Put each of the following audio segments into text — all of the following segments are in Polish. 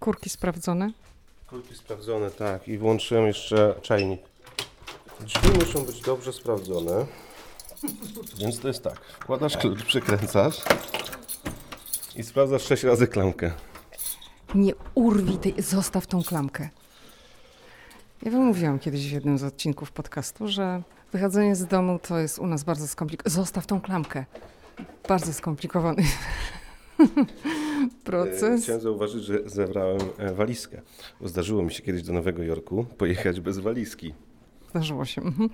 Kurki sprawdzone. Kulki sprawdzone, tak. I włączyłem jeszcze czajnik. Drzwi muszą być dobrze sprawdzone. Więc to jest tak. Wkładasz klucz, przykręcasz i sprawdzasz 6 razy klamkę. Nie urwij tej, zostaw tą klamkę. Ja wam mówiłam kiedyś w jednym z odcinków podcastu, że wychodzenie z domu to jest u nas bardzo skomplikowane. Zostaw tą klamkę. Bardzo skomplikowany proces. Chciałem zauważyć, że zebrałem e, walizkę. Zdarzyło mi się kiedyś do Nowego Jorku pojechać bez walizki. Zdarzyło się. mhm.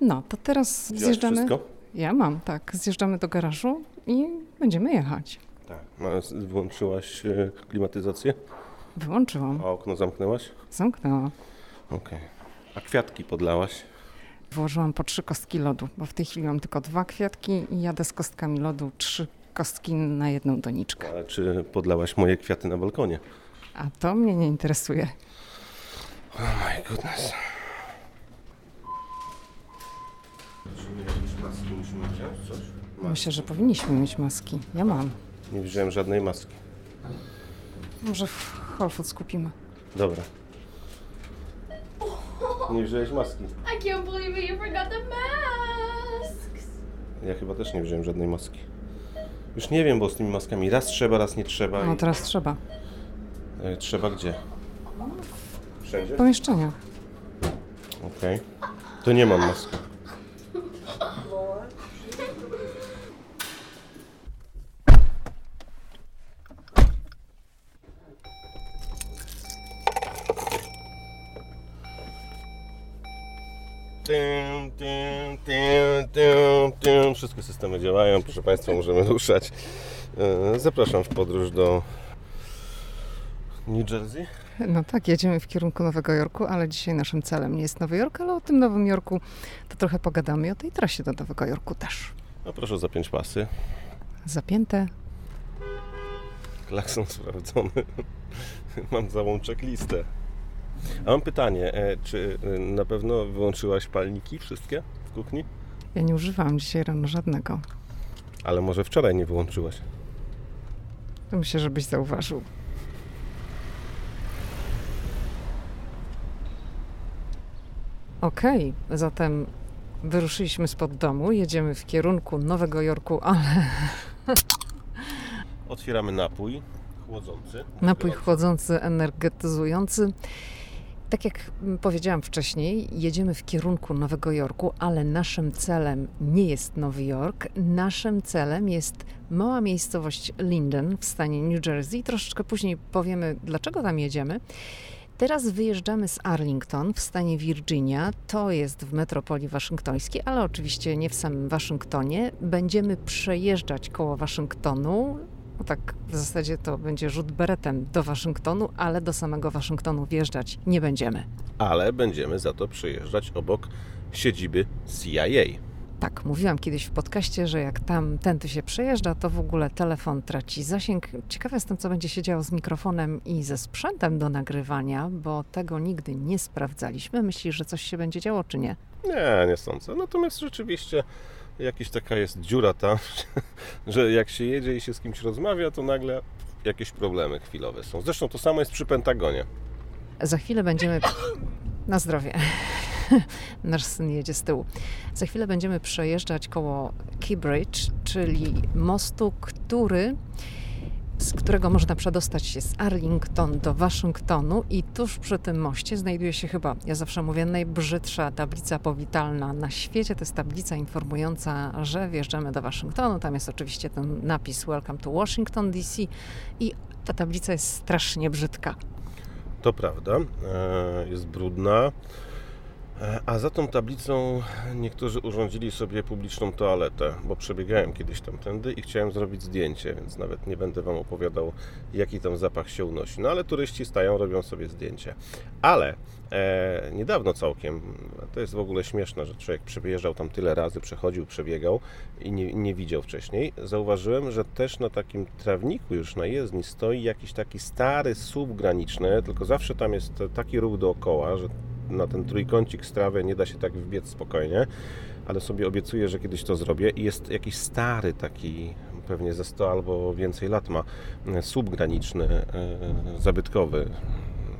No, to teraz Wziąłeś zjeżdżamy. wszystko? Ja mam, tak. Zjeżdżamy do garażu i będziemy jechać. Tak. Ma- Włączyłaś e, klimatyzację? Wyłączyłam. A okno zamknęłaś? Zamknęłam. Okej. A kwiatki podlałaś? Włożyłam po trzy kostki lodu, bo w tej chwili mam tylko dwa kwiatki i jadę z kostkami lodu trzy kostki na jedną doniczkę. A czy podlałaś moje kwiaty na balkonie? A to mnie nie interesuje. Oh my goodness. Myślę, że powinniśmy mieć maski. Ja mam. Nie wziąłem żadnej maski. Może w Whole Foods kupimy. Dobra. Nie wziąłeś maski. I can't believe it, you forgot the masks. Ja chyba też nie wziąłem żadnej maski. Już nie wiem, bo z tymi maskami raz trzeba, raz nie trzeba. No i- teraz trzeba. E, Trzeba gdzie? Wszędzie? Pomieszczenia. Okej. To nie mam maski. Tym, tym, tym, tym, tym. Wszystkie systemy działają, proszę Państwa, możemy ruszać. E, Zapraszam w podróż do New Jersey. No tak, jedziemy w kierunku Nowego Jorku, ale dzisiaj naszym celem nie jest Nowy Jork, ale o tym Nowym Jorku to trochę pogadamy i o tej trasie do Nowego Jorku też. No proszę zapiąć pasy. Zapięte. Klakson sprawdzony. Mam całą checklistę. A mam pytanie, e, czy e, na pewno wyłączyłaś palniki wszystkie w kuchni? Ja nie używałam dzisiaj rano żadnego. Ale może wczoraj nie wyłączyłaś? To myślę, żebyś zauważył. Okej, zatem wyruszyliśmy spod domu, jedziemy w kierunku Nowego Jorku, ale Otwieramy napój chłodzący. napój chłodzący, energetyzujący. Tak jak mm, powiedziałam wcześniej, jedziemy w kierunku Nowego Jorku, ale naszym celem nie jest Nowy Jork. Naszym celem jest mała miejscowość Linden w stanie New Jersey. Troszeczkę później powiemy, dlaczego tam jedziemy. Teraz wyjeżdżamy z Arlington w stanie Virginia. To jest w metropolii waszyngtońskiej, ale oczywiście nie w samym Waszyngtonie. Będziemy przejeżdżać koło Waszyngtonu. No tak, w zasadzie to będzie rzut beretem do Waszyngtonu, ale do samego Waszyngtonu wjeżdżać nie będziemy. Ale będziemy za to przejeżdżać obok siedziby CIA. Tak, mówiłam kiedyś w podcaście, że jak tam tędy się przejeżdża, to w ogóle telefon traci zasięg. Ciekawa jestem, co będzie się działo z mikrofonem i ze sprzętem do nagrywania, bo tego nigdy nie sprawdzaliśmy. Myślisz, że coś się będzie działo, czy nie? Nie, nie sądzę. Natomiast rzeczywiście jakaś taka jest dziura tam, że jak się jedzie i się z kimś rozmawia, to nagle jakieś problemy chwilowe są. Zresztą to samo jest przy Pentagonie. Za chwilę będziemy. Na zdrowie. Nasz syn jedzie z tyłu. Za chwilę będziemy przejeżdżać koło Keybridge, czyli mostu, który z którego można przedostać się z Arlington do Waszyngtonu i tuż przy tym moście znajduje się chyba, ja zawsze mówię, najbrzydsza tablica powitalna na świecie. To jest tablica informująca, że wjeżdżamy do Waszyngtonu. Tam jest oczywiście ten napis Welcome to Washington DC i ta tablica jest strasznie brzydka. To prawda, e, jest brudna. A za tą tablicą niektórzy urządzili sobie publiczną toaletę, bo przebiegałem kiedyś tamtędy i chciałem zrobić zdjęcie, więc nawet nie będę Wam opowiadał, jaki tam zapach się unosi. No ale turyści stają, robią sobie zdjęcie. Ale e, niedawno całkiem, to jest w ogóle śmieszne, że człowiek przejeżdżał tam tyle razy, przechodził, przebiegał i nie, nie widział wcześniej. Zauważyłem, że też na takim trawniku już na jezdni stoi jakiś taki stary słup graniczny, tylko zawsze tam jest taki ruch dookoła, że na ten trójkącik z trawy nie da się tak wbiec spokojnie, ale sobie obiecuję, że kiedyś to zrobię i jest jakiś stary taki pewnie ze 100 albo więcej lat ma, e, słup graniczny, e, zabytkowy.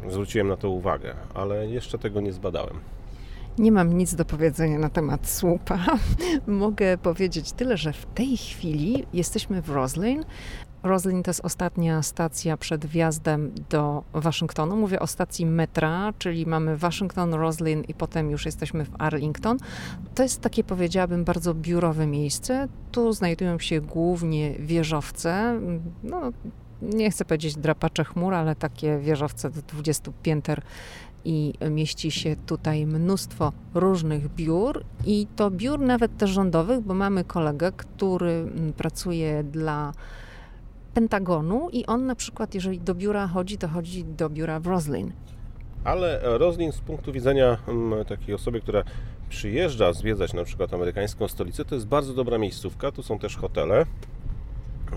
Zwróciłem na to uwagę, ale jeszcze tego nie zbadałem. Nie mam nic do powiedzenia na temat słupa. Mogę powiedzieć tyle, że w tej chwili jesteśmy w Roslyn. Roslyn to jest ostatnia stacja przed wjazdem do Waszyngtonu. Mówię o stacji metra, czyli mamy Waszyngton, Roslyn i potem już jesteśmy w Arlington. To jest takie, powiedziałabym, bardzo biurowe miejsce. Tu znajdują się głównie wieżowce. No, nie chcę powiedzieć drapacze chmur, ale takie wieżowce do 20 pięter i mieści się tutaj mnóstwo różnych biur i to biur nawet też rządowych, bo mamy kolegę, który mm, pracuje dla Pentagonu i on na przykład, jeżeli do biura chodzi, to chodzi do biura w Roslin. Ale Roslin z punktu widzenia mm, takiej osoby, która przyjeżdża zwiedzać na przykład amerykańską stolicę, to jest bardzo dobra miejscówka. Tu są też hotele.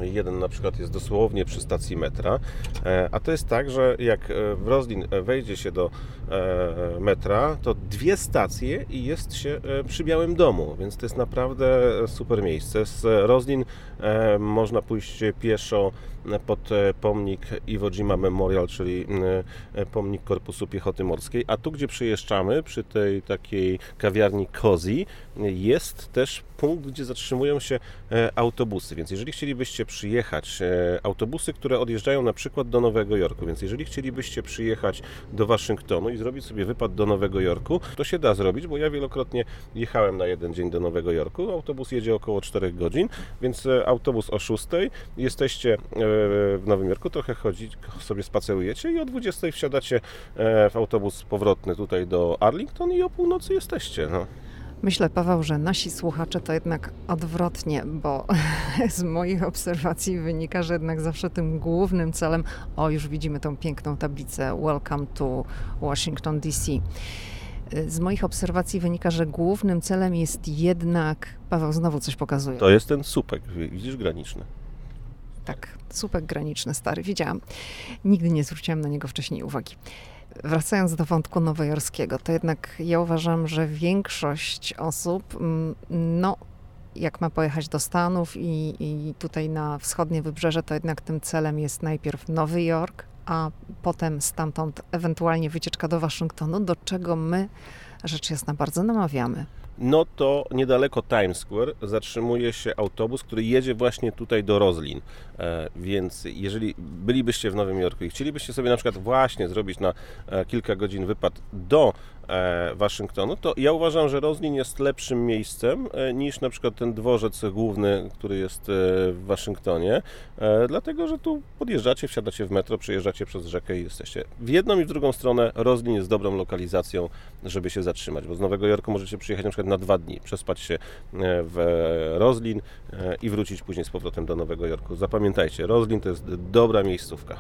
Jeden na przykład jest dosłownie przy stacji metra, e, a to jest tak, że jak e, w Roslin e, wejdzie się do metra, to dwie stacje i jest się przy Białym Domu, więc to jest naprawdę super miejsce. Z Roslin można pójść pieszo pod pomnik Iwo Jima Memorial, czyli pomnik Korpusu Piechoty Morskiej, a tu, gdzie przyjeżdżamy, przy tej takiej kawiarni Cozy, jest też punkt, gdzie zatrzymują się autobusy, więc jeżeli chcielibyście przyjechać, e, autobusy, które odjeżdżają na przykład do Nowego Jorku, więc jeżeli chcielibyście przyjechać do Waszyngtonu i zrobić sobie wypad do Nowego Jorku, to się da zrobić, bo ja wielokrotnie jechałem na jeden dzień do Nowego Jorku. Autobus jedzie około 4 godzin, więc e, autobus o 6 jesteście e, w Nowym Jorku, trochę chodzi, sobie spacerujecie i o 20 wsiadacie w autobus powrotny tutaj do Arlington i o północy jesteście. No. Myślę, Paweł, że nasi słuchacze to jednak odwrotnie, bo z moich obserwacji wynika, że jednak zawsze tym głównym celem, o już widzimy tą piękną tablicę Welcome to Washington DC. Z moich obserwacji wynika, że głównym celem jest jednak, Paweł znowu coś pokazuje. To jest ten supek, widzisz, graniczny. Tak, słupek graniczny, stary, widziałam. Nigdy nie zwróciłam na niego wcześniej uwagi. Wracając do wątku nowojorskiego, to jednak ja uważam, że większość osób, mm, no, jak ma pojechać do Stanów i, i tutaj na wschodnie wybrzeże, to jednak tym celem jest najpierw Nowy Jork, a potem stamtąd ewentualnie wycieczka do Waszyngtonu, do czego my, rzecz jasna, bardzo namawiamy no to niedaleko Times Square zatrzymuje się autobus, który jedzie właśnie tutaj do Roslin. E, więc jeżeli bylibyście w Nowym Jorku i chcielibyście sobie na przykład właśnie zrobić na e, kilka godzin wypad do Waszyngtonu, to ja uważam, że Roslin jest lepszym miejscem e, niż na przykład ten dworzec główny, który jest e, w Waszyngtonie, dlatego że tu podjeżdżacie, wsiadacie w metro, przejeżdżacie przez rzekę i jesteście. W jedną i w drugą stronę Roslin jest dobrą lokalizacją, żeby się zatrzymać, bo z Nowego Jorku możecie przyjechać na przykład na dwa dni, przespać się w Roslin i wrócić później z powrotem do Nowego Jorku. Zapamiętajcie, Roslin to jest dobra miejscówka.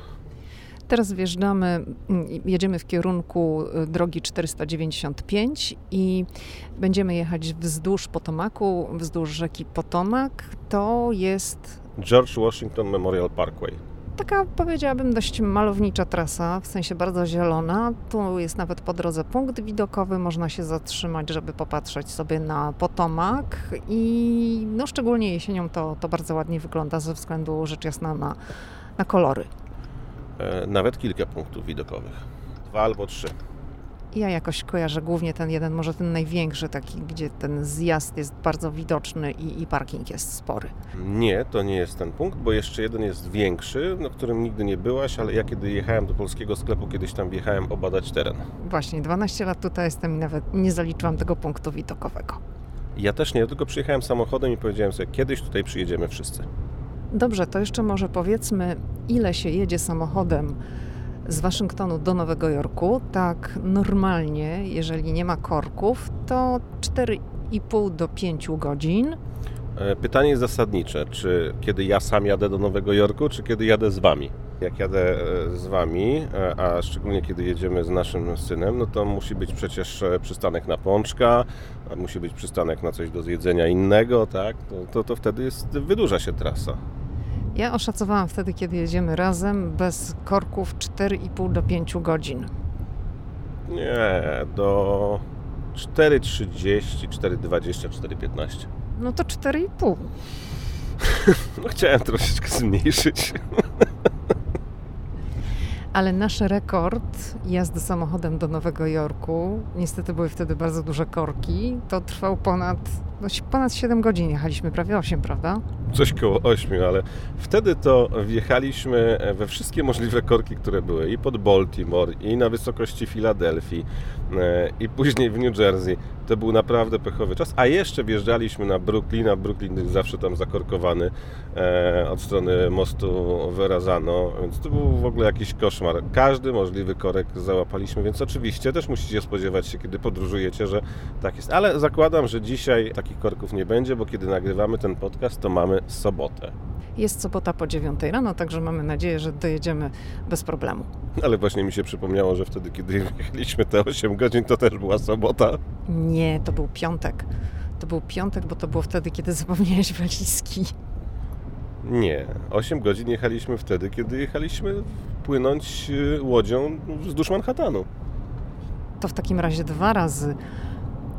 Teraz wjeżdżamy, mm, jedziemy w kierunku y, drogi 495 i będziemy jechać wzdłuż Potomaku, wzdłuż rzeki Potomak. To jest... George Washington Memorial Parkway. Taka powiedziałabym dość malownicza trasa, w sensie bardzo zielona. Tu jest nawet po drodze punkt widokowy, można się zatrzymać, żeby popatrzeć sobie na Potomak i no szczególnie jesienią to, to bardzo ładnie wygląda ze względu rzecz jasna na, na kolory. E, nawet kilka punktów widokowych. Dwa albo trzy. Ja jakoś kojarzę głównie ten jeden, może ten największy, taki, gdzie ten zjazd jest bardzo widoczny i, i, parking jest spory. Nie, to nie jest ten punkt, bo jeszcze jeden jest większy, na którym nigdy nie byłaś, ale ja kiedy jechałem do polskiego sklepu, kiedyś tam wjechałem obadać teren. Właśnie, 12 lat tutaj jestem i nawet nie zaliczyłam tego punktu widokowego. Ja też nie, tylko przyjechałem samochodem i powiedziałem sobie, kiedyś tutaj przyjedziemy wszyscy. Dobrze, to jeszcze może powiedzmy, ile się jedzie samochodem z Waszyngtonu do Nowego Jorku. Tak normalnie, jeżeli nie ma korków, to 4,5 do 5 godzin. E, pytanie jest zasadnicze, czy kiedy ja sam jadę do Nowego Jorku, czy kiedy jadę z Wami? Jak jadę e, z Wami, e, a szczególnie kiedy jedziemy z naszym synem, no to musi być przecież przystanek na pączka, musi być przystanek na coś do zjedzenia innego, tak? To, to, to wtedy jest, wydłuża się trasa. Ja oszacowałam wtedy, kiedy jedziemy razem, bez korków 4,5 do 5 godzin. Nie, do 4,30, 4,20, 4,15. No to 4,5. No, chciałem troszeczkę zmniejszyć. Ale nasz rekord jazdy samochodem do Nowego Jorku, niestety były wtedy bardzo duże korki, to trwał ponad, ponad 7 godzin. Jechaliśmy prawie 8, prawda? Coś koło 8, ale wtedy to wjechaliśmy we wszystkie możliwe korki, które były i pod Baltimore, i na wysokości Filadelfii, e, i później w New Jersey. To był naprawdę pechowy czas. A jeszcze wjeżdżaliśmy na Brooklyn, a Brooklyn jest zawsze tam zakorkowany e, od strony mostu Verrazano, więc to był w ogóle jakiś koszmar. Każdy możliwy korek załapaliśmy, więc oczywiście też musicie spodziewać się, kiedy podróżujecie, że tak jest. Ale zakładam, że dzisiaj takich korków nie będzie, bo kiedy nagrywamy ten podcast, to mamy sobotę. Jest sobota po 9 rano, także mamy nadzieję, że dojedziemy bez problemu. Ale właśnie mi się przypomniało, że wtedy, kiedy jechaliśmy te 8 godzin, to też była sobota. Nie, to był piątek. To był piątek, bo to było wtedy, kiedy zapomniałeś walizki. Nie, 8 godzin jechaliśmy wtedy, kiedy jechaliśmy płynąć y, łodzią wzdłuż Manhattanu. To w takim razie dwa razy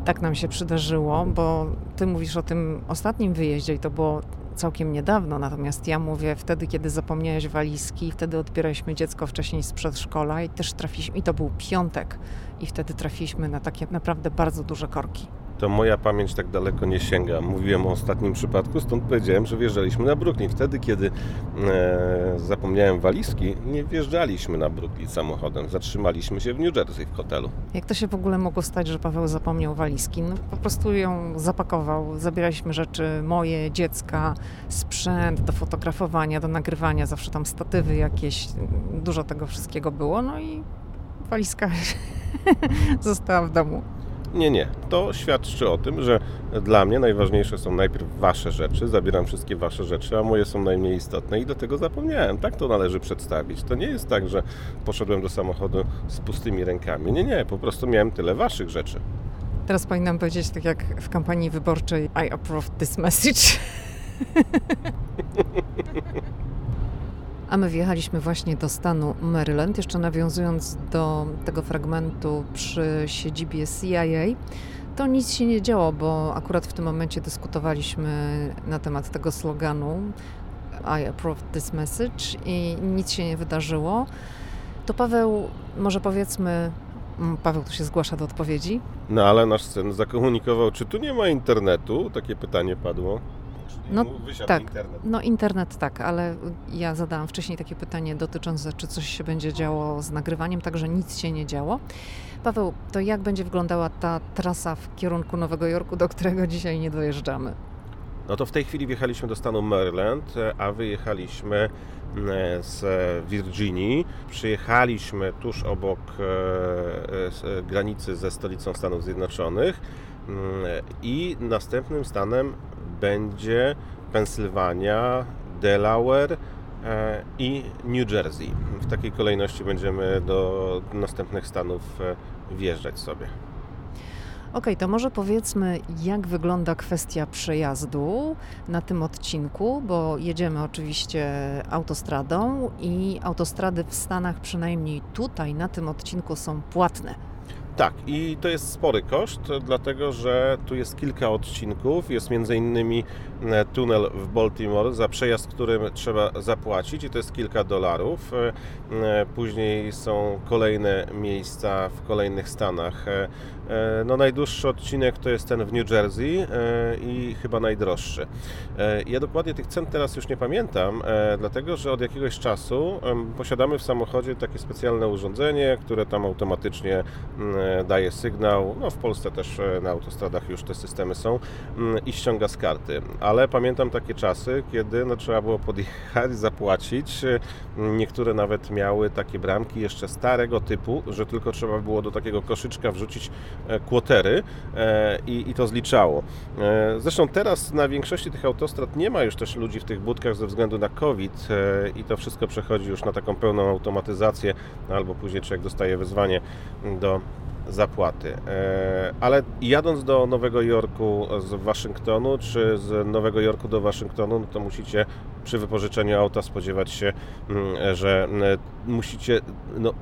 tak nam się przydarzyło, bo ty mówisz o tym ostatnim wyjeździe i to było całkiem niedawno, natomiast ja mówię wtedy, kiedy zapomniałeś walizki, wtedy odbieraliśmy dziecko wcześniej z przedszkola i też trafiliśmy, i to był piątek, i wtedy trafiliśmy na takie naprawdę bardzo duże korki to moja pamięć tak daleko nie sięga. Mówiłem o ostatnim przypadku, stąd powiedziałem, że wjeżdżaliśmy na Brooklyn. Wtedy, kiedy e, zapomniałem walizki, nie wjeżdżaliśmy na Brooklyn samochodem. Zatrzymaliśmy się w New Jersey w hotelu. Jak to się w ogóle mogło stać, że Paweł zapomniał walizki? No, po prostu ją zapakował. Zabieraliśmy rzeczy moje, dziecka, sprzęt do fotografowania, do nagrywania, zawsze tam statywy jakieś, dużo tego wszystkiego było. No i walizka została w domu. Nie, nie. To świadczy o tym, że dla mnie najważniejsze są najpierw Wasze rzeczy, zabieram wszystkie Wasze rzeczy, a moje są najmniej istotne i do tego zapomniałem. Tak to należy przedstawić. To nie jest tak, że poszedłem do samochodu z pustymi rękami. Nie, nie. Po prostu miałem tyle Waszych rzeczy. Teraz powinnam powiedzieć tak jak w kampanii wyborczej I approve this message. A my wjechaliśmy właśnie do stanu Maryland, jeszcze nawiązując do tego fragmentu przy siedzibie CIA. To nic się nie działo, bo akurat w tym momencie dyskutowaliśmy na temat tego sloganu I approve this message i nic się nie wydarzyło. To Paweł, może powiedzmy, Paweł tu się zgłasza do odpowiedzi. No ale nasz syn zakomunikował, czy tu nie ma internetu? Takie pytanie padło. No tak, internet. no internet tak, ale ja zadałam wcześniej takie pytanie dotyczące, czy coś się będzie działo z nagrywaniem, także nic się nie działo. Paweł, to jak będzie wyglądała ta trasa w kierunku Nowego Jorku, do którego dzisiaj nie dojeżdżamy? No to w tej chwili wjechaliśmy do stanu Maryland, a wyjechaliśmy e, z Virginii. Przyjechaliśmy tuż obok e, e, granicy ze stolicą Stanów Zjednoczonych mm, i następnym stanem będzie Pensylwania, Delaware e, i New Jersey. W takiej kolejności będziemy do następnych stanów e, wjeżdżać sobie. Ok, to może powiedzmy, jak wygląda kwestia przejazdu na tym odcinku, bo jedziemy oczywiście autostradą i autostrady w Stanach, przynajmniej tutaj na tym odcinku, są płatne. Tak, i to jest spory koszt, dlatego że tu jest kilka odcinków. Jest innymi e, tunel w Baltimore, za przejazd którym trzeba zapłacić i to jest kilka dolarów. E, e, później są kolejne miejsca w kolejnych stanach. No najdłuższy odcinek to jest ten w New Jersey i chyba najdroższy. Ja dokładnie tych cen teraz już nie pamiętam, dlatego że od jakiegoś czasu posiadamy w samochodzie takie specjalne urządzenie, które tam automatycznie E, daje sygnał, no w Polsce też e, na autostradach już te systemy są i ściąga z karty. Ale pamiętam takie czasy, kiedy no, trzeba było podjechać, zapłacić. E, niektóre nawet miały takie bramki jeszcze starego typu, że tylko trzeba było do takiego koszyczka wrzucić kłotery i, i to zliczało. Zresztą teraz na większości tych autostrad nie ma już też ludzi w tych budkach ze względu na COVID i to wszystko przechodzi już na taką pełną automatyzację, albo później człowiek dostaje wezwanie do zapłaty. E, ale jadąc do Nowego Jorku z Waszyngtonu, czy z Nowego Jorku do Waszyngtonu, no to musicie przy wypożyczeniu auta spodziewać się, mm, że mm, musicie no,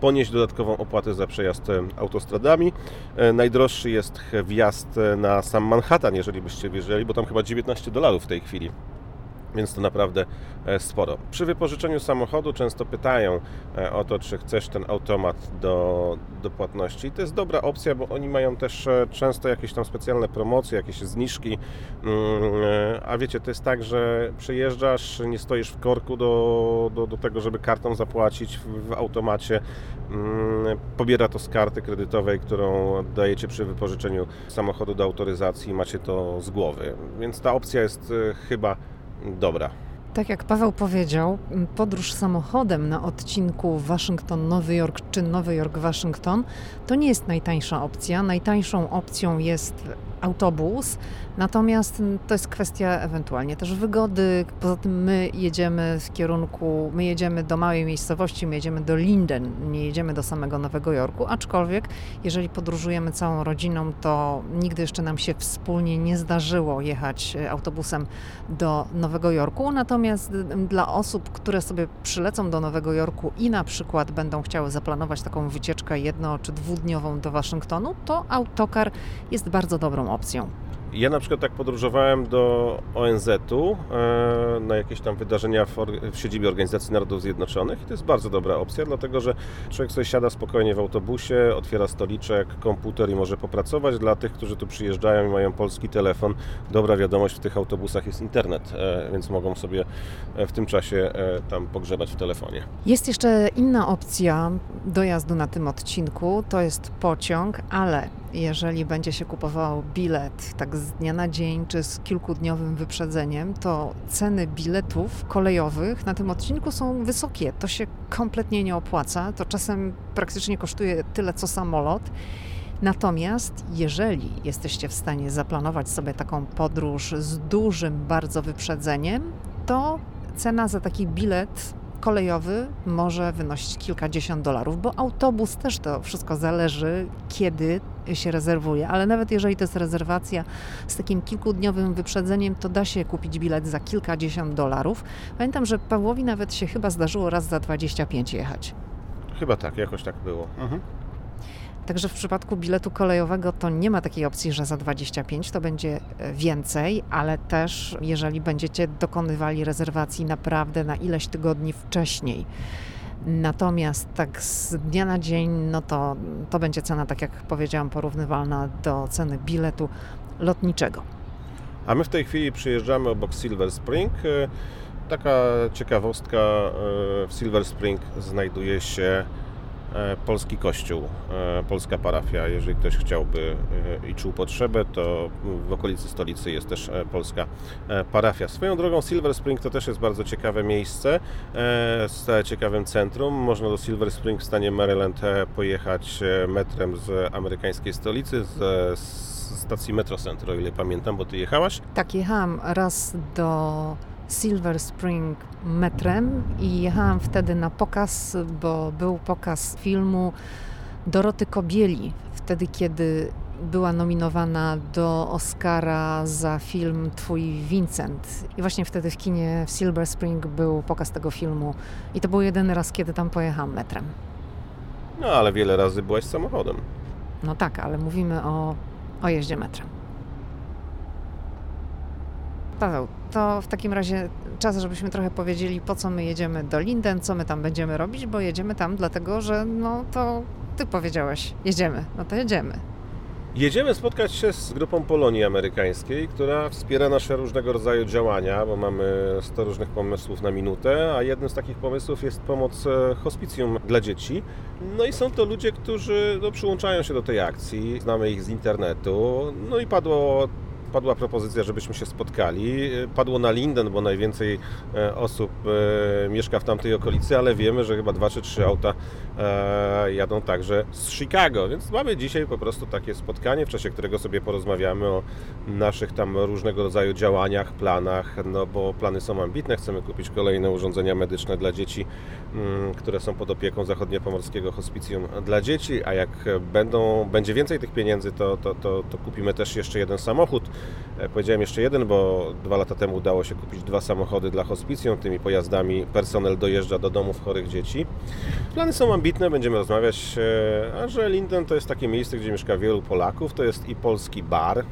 ponieść dodatkową opłatę za przejazd e, autostradami. E, najdroższy jest wjazd na sam Manhattan, jeżeli byście wierzyli, bo tam chyba 19 dolarów w tej chwili. Więc to naprawdę e, sporo. Przy wypożyczeniu samochodu często pytają e, o to, czy chcesz ten automat do, do płatności. To jest dobra opcja, bo oni mają też e, często jakieś tam specjalne promocje, jakieś zniżki. Mm, a wiecie, to jest tak, że przyjeżdżasz, nie stoisz w korku do, do, do tego, żeby kartą zapłacić w, w automacie. Mm, pobiera to z karty kredytowej, którą dajecie przy wypożyczeniu samochodu do autoryzacji. Macie to z głowy. Więc ta opcja jest chyba dobra. Tak jak Paweł powiedział, podróż samochodem na odcinku Waszyngton-Nowy Jork czy Nowy Jork-Waszyngton to nie jest najtańsza opcja. Najtańszą opcją jest autobus, natomiast to jest kwestia ewentualnie też wygody. Poza tym my jedziemy w kierunku, my jedziemy do małej miejscowości, my jedziemy do Linden, nie jedziemy do samego Nowego Jorku, aczkolwiek jeżeli podróżujemy całą rodziną, to nigdy jeszcze nam się wspólnie nie zdarzyło jechać e, autobusem do Nowego Jorku, natomiast dla osób, które sobie przylecą do Nowego Jorku i na przykład będą chciały zaplanować taką wycieczkę jedno czy dwudniową do Waszyngtonu, to autokar jest bardzo dobrą opcją. Ja na przykład tak podróżowałem do ONZ-u e, na jakieś tam wydarzenia w, w, siedzibie Organizacji Narodów Zjednoczonych i to jest bardzo dobra opcja, dlatego że człowiek sobie siada spokojnie w autobusie, otwiera stoliczek, komputer i może popracować. Dla tych, którzy tu przyjeżdżają i mają polski telefon, dobra wiadomość, w tych autobusach jest internet, e, więc mogą sobie e, w tym czasie tam pogrzebać w telefonie. Jest jeszcze inna opcja dojazdu na tym odcinku, to jest pociąg, ale jeżeli będzie się kupował bilet tak z dnia na dzień czy z kilkudniowym wyprzedzeniem, to ceny biletów kolejowych na tym odcinku są wysokie. To się kompletnie nie opłaca. To czasem praktycznie kosztuje tyle co samolot. Natomiast jeżeli jesteście w stanie zaplanować sobie taką podróż z dużym bardzo wyprzedzeniem, to cena za taki bilet kolejowy może wynosić kilkadziesiąt dolarów, bo autobus też to wszystko zależy, kiedy się rezerwuje, ale nawet jeżeli to jest rezerwacja z takim kilkudniowym wyprzedzeniem, to da się kupić bilet za kilkadziesiąt dolarów. Pamiętam, że Pawłowi nawet się chyba zdarzyło raz za 25 jechać. Chyba tak, jakoś tak było. Mhm. Także w przypadku biletu kolejowego to nie ma takiej opcji, że za 25 to będzie e, więcej, ale też jeżeli będziecie dokonywali rezerwacji naprawdę na ileś tygodni wcześniej. Natomiast tak z dnia na dzień, no to, to będzie cena, tak jak powiedziałam, porównywalna do ceny biletu lotniczego. A my w tej chwili przyjeżdżamy obok Silver Spring. E, taka ciekawostka, e, w Silver Spring znajduje się polski kościół, e, polska parafia. Jeżeli ktoś chciałby e, i czuł potrzebę, to w okolicy stolicy jest też polska parafia. Swoją drogą Silver Spring to też jest bardzo ciekawe miejsce z ciekawym centrum. Można do Silver Spring w stanie Maryland pojechać metrem z amerykańskiej stolicy, z stacji Metro Center, o ile pamiętam, bo ty jechałaś? Tak, jechałam raz do Silver Spring metrem i jechałam wtedy na pokaz, bo był pokaz filmu Doroty Kobieli, wtedy kiedy była nominowana do Oscara za film Twój Vincent. I właśnie wtedy w kinie w Silver Spring był pokaz tego filmu. I to był jedyny raz, kiedy tam pojechałam metrem. No ale wiele razy byłaś samochodem. No tak, ale mówimy o, o jeździe metrem. Paweł, to w takim razie czas, żebyśmy trochę powiedzieli, po co my jedziemy do Linden, co my tam będziemy robić, bo jedziemy tam dlatego, że no to ty powiedziałeś, jedziemy, no to jedziemy. Jedziemy spotkać się z grupą Polonii Amerykańskiej, która wspiera nasze różnego rodzaju działania, bo mamy 100 różnych pomysłów na minutę, a jednym z takich pomysłów jest pomoc e, hospicjum dla dzieci. No i są to ludzie, którzy no, przyłączają się do tej akcji, znamy ich z internetu, no i padło padła propozycja, żebyśmy się spotkali. Padło na Linden, bo najwięcej e, osób e, mieszka w tamtej okolicy, ale wiemy, że chyba dwa czy trzy auta e, jadą także z Chicago, więc mamy dzisiaj po prostu takie spotkanie, w czasie którego sobie porozmawiamy o naszych tam różnego rodzaju działaniach, planach, no bo plany są ambitne, chcemy kupić kolejne urządzenia medyczne dla dzieci, mm, które są pod opieką Zachodniopomorskiego Hospicjum dla dzieci, a jak będą, będzie więcej tych pieniędzy, to, to, to, to kupimy też jeszcze jeden samochód, powiedziałem jeszcze jeden, bo dwa lata temu udało się kupić dwa samochody dla hospicjum. Tymi pojazdami personel dojeżdża do domów chorych dzieci. Plany są ambitne, będziemy rozmawiać, e, a że Linden to jest takie miejsce, gdzie mieszka wielu Polaków. To jest i polski bar,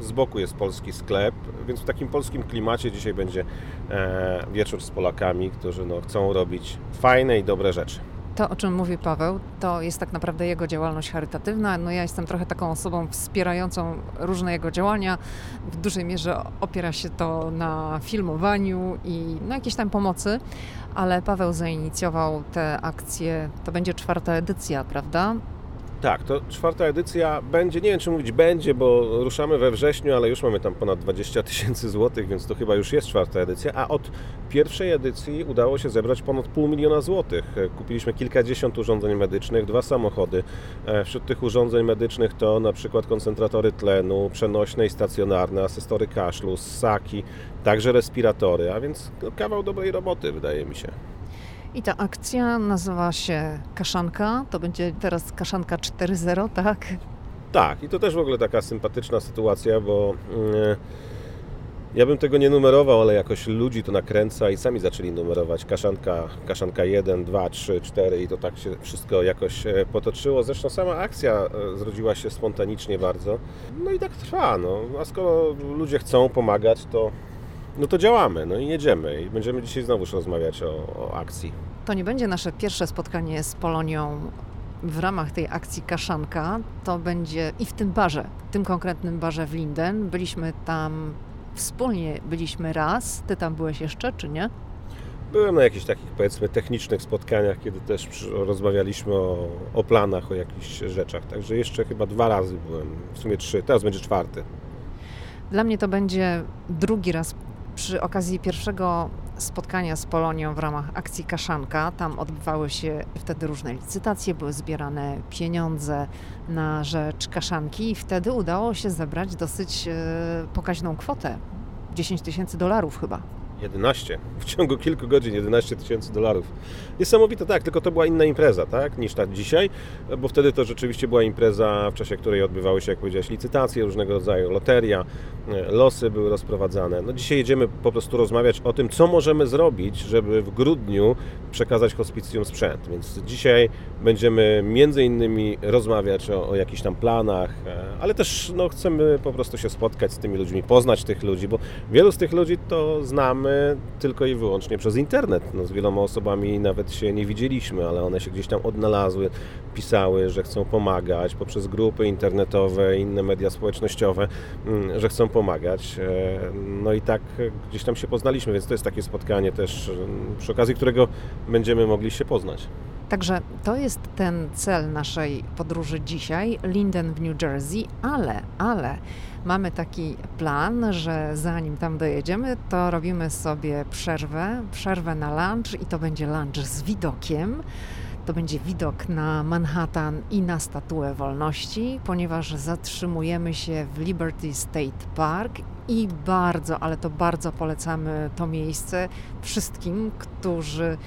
z boku jest polski sklep, więc w takim polskim klimacie dzisiaj będzie e, wieczór z Polakami, którzy no, chcą robić fajne i dobre rzeczy. To, o czym mówi Paweł, to jest tak naprawdę jego działalność charytatywna. No ja jestem trochę taką osobą wspierającą różne jego działania. W dużej mierze opiera się to na filmowaniu i na jakiejś tam pomocy, ale Paweł zainicjował tę akcję. To będzie czwarta edycja, prawda? Tak, to czwarta edycja będzie, nie wiem czy mówić będzie, bo ruszamy we wrześniu, ale już mamy tam ponad 20 tysięcy złotych, więc to chyba już jest czwarta edycja, a od pierwszej edycji udało się zebrać ponad pół miliona złotych. Kupiliśmy kilkadziesiąt urządzeń medycznych, dwa samochody. E, wśród tych urządzeń medycznych to na przykład koncentratory tlenu, przenośne i stacjonarne, asystory kaszlu, ssaki, także respiratory, a więc no, kawał dobrej roboty wydaje mi się. I ta akcja nazywa się Kaszanka. To będzie teraz Kaszanka 4.0, tak? Tak, i to też w ogóle taka sympatyczna sytuacja, bo yy, ja bym tego nie numerował, ale jakoś ludzi to nakręca i sami zaczęli numerować Kaszanka, Kaszanka 1, 2, 3, 4 i to tak się wszystko jakoś e, potoczyło. Zresztą sama akcja e, zrodziła się spontanicznie bardzo. No i tak trwa, no. A skoro ludzie chcą pomagać, to no to działamy, no i jedziemy i będziemy dzisiaj znowu rozmawiać o, o akcji. To nie będzie nasze pierwsze spotkanie z Polonią w ramach tej akcji Kaszanka. To będzie i w tym barze, w tym konkretnym barze w Linden. Byliśmy tam wspólnie, byliśmy raz. Ty tam byłeś jeszcze, czy nie? Byłem na jakichś takich, powiedzmy, technicznych spotkaniach, kiedy też rozmawialiśmy o, o planach, o jakichś rzeczach. Także jeszcze chyba dwa razy byłem, w sumie trzy, teraz będzie czwarty. Dla mnie to będzie drugi raz przy okazji pierwszego spotkania z Polonią w ramach akcji Kaszanka, tam odbywały się wtedy różne licytacje, były zbierane pieniądze na rzecz Kaszanki i wtedy udało się zebrać dosyć e, pokaźną kwotę 10 tysięcy dolarów chyba. 11. W ciągu kilku godzin 11 tysięcy dolarów. Niesamowite, tak, tylko to była inna impreza, tak, niż ta dzisiaj, bo wtedy to rzeczywiście była impreza, w czasie której odbywały się, jak powiedziałeś, licytacje różnego rodzaju, loteria, e, losy były rozprowadzane. No dzisiaj jedziemy po prostu rozmawiać o tym, co możemy zrobić, żeby w grudniu przekazać hospicjum sprzęt. Więc dzisiaj będziemy między innymi rozmawiać o, o jakichś tam planach, e, ale też no, chcemy po prostu się spotkać z tymi ludźmi, poznać tych ludzi, bo wielu z tych ludzi to znamy, tylko i wyłącznie przez internet. No, z wieloma osobami nawet się nie widzieliśmy, ale one się gdzieś tam odnalazły, pisały, że chcą pomagać poprzez grupy internetowe, inne media społecznościowe, mm, że chcą pomagać. E, no i tak gdzieś tam się poznaliśmy, więc to jest takie spotkanie też, mm, przy okazji którego będziemy mogli się poznać. Także to jest ten cel naszej podróży dzisiaj, Linden w New Jersey, ale, ale mamy taki plan, że zanim tam dojedziemy, to robimy sobie przerwę, przerwę na lunch i to będzie lunch z widokiem. To będzie widok na Manhattan i na Statuę Wolności, ponieważ zatrzymujemy się w Liberty State Park i bardzo, ale to bardzo polecamy to miejsce wszystkim, którzy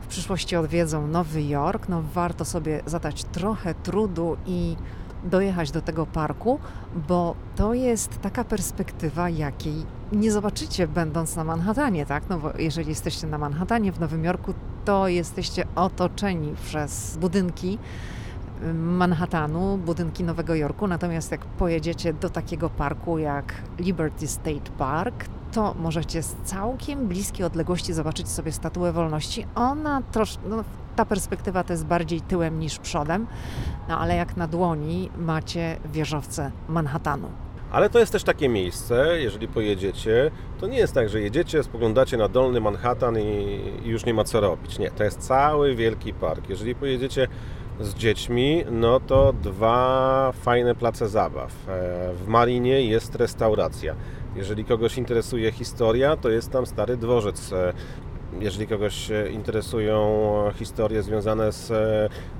w przyszłości odwiedzą Nowy Jork. No warto sobie zadać trochę trudu i dojechać do tego parku, bo to jest taka perspektywa, jakiej nie zobaczycie będąc na Manhattanie, tak? No bo jeżeli jesteście na Manhattanie w Nowym Jorku, to jesteście otoczeni przez budynki Manhattanu, budynki Nowego Jorku, natomiast jak pojedziecie do takiego parku jak Liberty State Park, to możecie z całkiem bliskiej odległości zobaczyć sobie statuę wolności. Ona troszkę, no, ta perspektywa to jest bardziej tyłem niż przodem, no ale jak na dłoni macie wieżowce Manhattanu. Ale to jest też takie miejsce, jeżeli pojedziecie, to nie jest tak, że jedziecie, spoglądacie na dolny Manhattan i, już nie ma co robić. Nie, to jest cały wielki park. Jeżeli pojedziecie z dziećmi, no to dwa fajne place zabaw. E, w Marinie jest restauracja. Jeżeli kogoś interesuje historia, to jest tam stary dworzec e, jeżeli kogoś interesują historie związane z